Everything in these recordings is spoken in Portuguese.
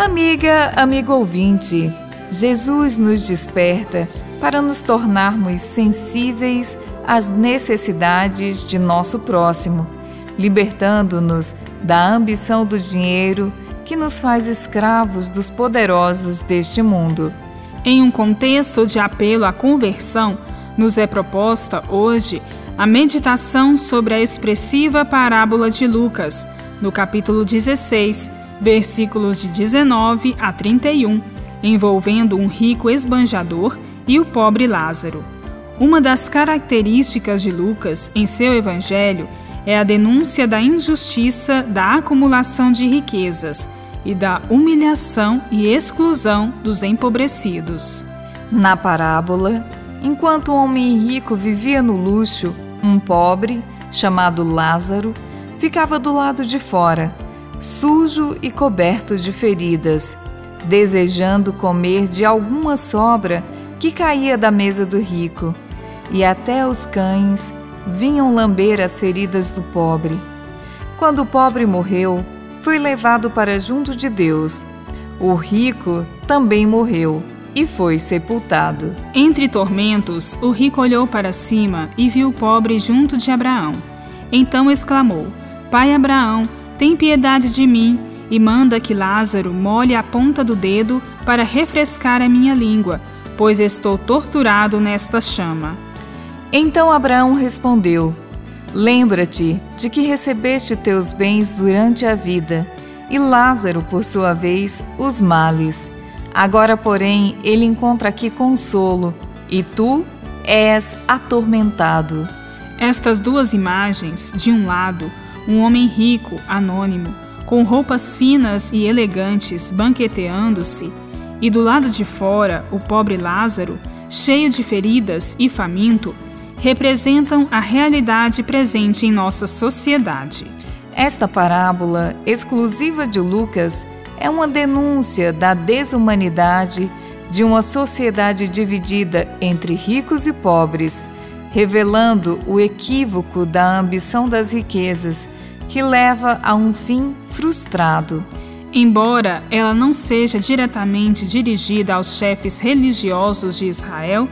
Amiga, amigo ouvinte, Jesus nos desperta para nos tornarmos sensíveis às necessidades de nosso próximo, libertando-nos da ambição do dinheiro que nos faz escravos dos poderosos deste mundo. Em um contexto de apelo à conversão, nos é proposta hoje a meditação sobre a expressiva parábola de Lucas, no capítulo 16, versículos de 19 a 31, envolvendo um rico esbanjador e o pobre Lázaro. Uma das características de Lucas em seu evangelho é a denúncia da injustiça da acumulação de riquezas e da humilhação e exclusão dos empobrecidos. Na parábola, enquanto o homem rico vivia no luxo, um pobre, chamado Lázaro, ficava do lado de fora, sujo e coberto de feridas, desejando comer de alguma sobra que caía da mesa do rico, e até os cães vinham lamber as feridas do pobre. Quando o pobre morreu, foi levado para junto de Deus. O rico também morreu e foi sepultado. Entre tormentos, o rico olhou para cima e viu o pobre junto de Abraão. Então exclamou: Pai Abraão, tem piedade de mim e manda que Lázaro molhe a ponta do dedo para refrescar a minha língua, pois estou torturado nesta chama. Então Abraão respondeu: Lembra-te de que recebeste teus bens durante a vida, e Lázaro, por sua vez, os males. Agora, porém, ele encontra aqui consolo, e tu és atormentado. Estas duas imagens, de um lado, um homem rico, anônimo, com roupas finas e elegantes, banqueteando-se, e do lado de fora, o pobre Lázaro, cheio de feridas e faminto, representam a realidade presente em nossa sociedade. Esta parábola, exclusiva de Lucas, é uma denúncia da desumanidade de uma sociedade dividida entre ricos e pobres, revelando o equívoco da ambição das riquezas que leva a um fim frustrado. Embora ela não seja diretamente dirigida aos chefes religiosos de Israel,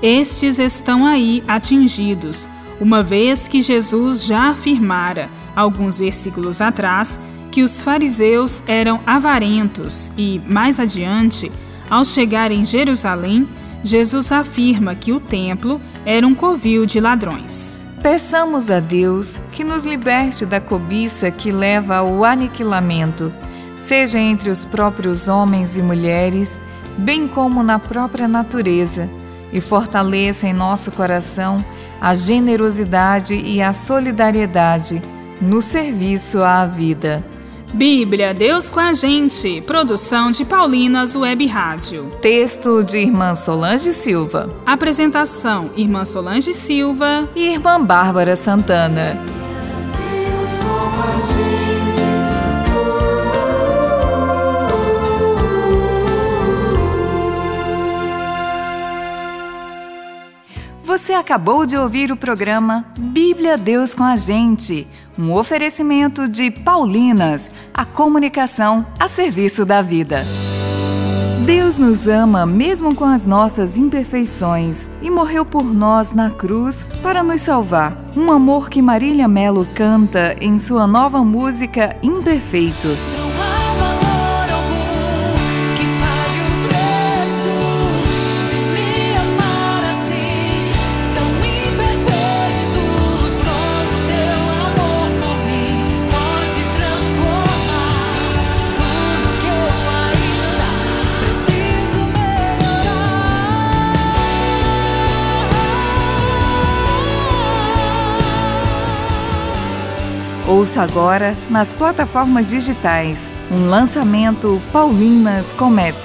estes estão aí atingidos, uma vez que Jesus já afirmara, alguns versículos atrás, que os fariseus eram avarentos e, mais adiante, ao chegar em Jerusalém, Jesus afirma que o templo era um covil de ladrões. Peçamos a Deus que nos liberte da cobiça que leva ao aniquilamento, seja entre os próprios homens e mulheres, bem como na própria natureza e fortaleça em nosso coração a generosidade e a solidariedade no serviço à vida. Bíblia, Deus com a gente. Produção de Paulinas Web Rádio. Texto de Irmã Solange Silva. Apresentação: Irmã Solange Silva e Irmã Bárbara Santana. Deus com a gente. Você acabou de ouvir o programa Bíblia Deus com a Gente, um oferecimento de Paulinas, a comunicação a serviço da vida. Deus nos ama mesmo com as nossas imperfeições e morreu por nós na cruz para nos salvar. Um amor que Marília Melo canta em sua nova música Imperfeito. Ouça agora nas plataformas digitais um lançamento Paulinas Comep.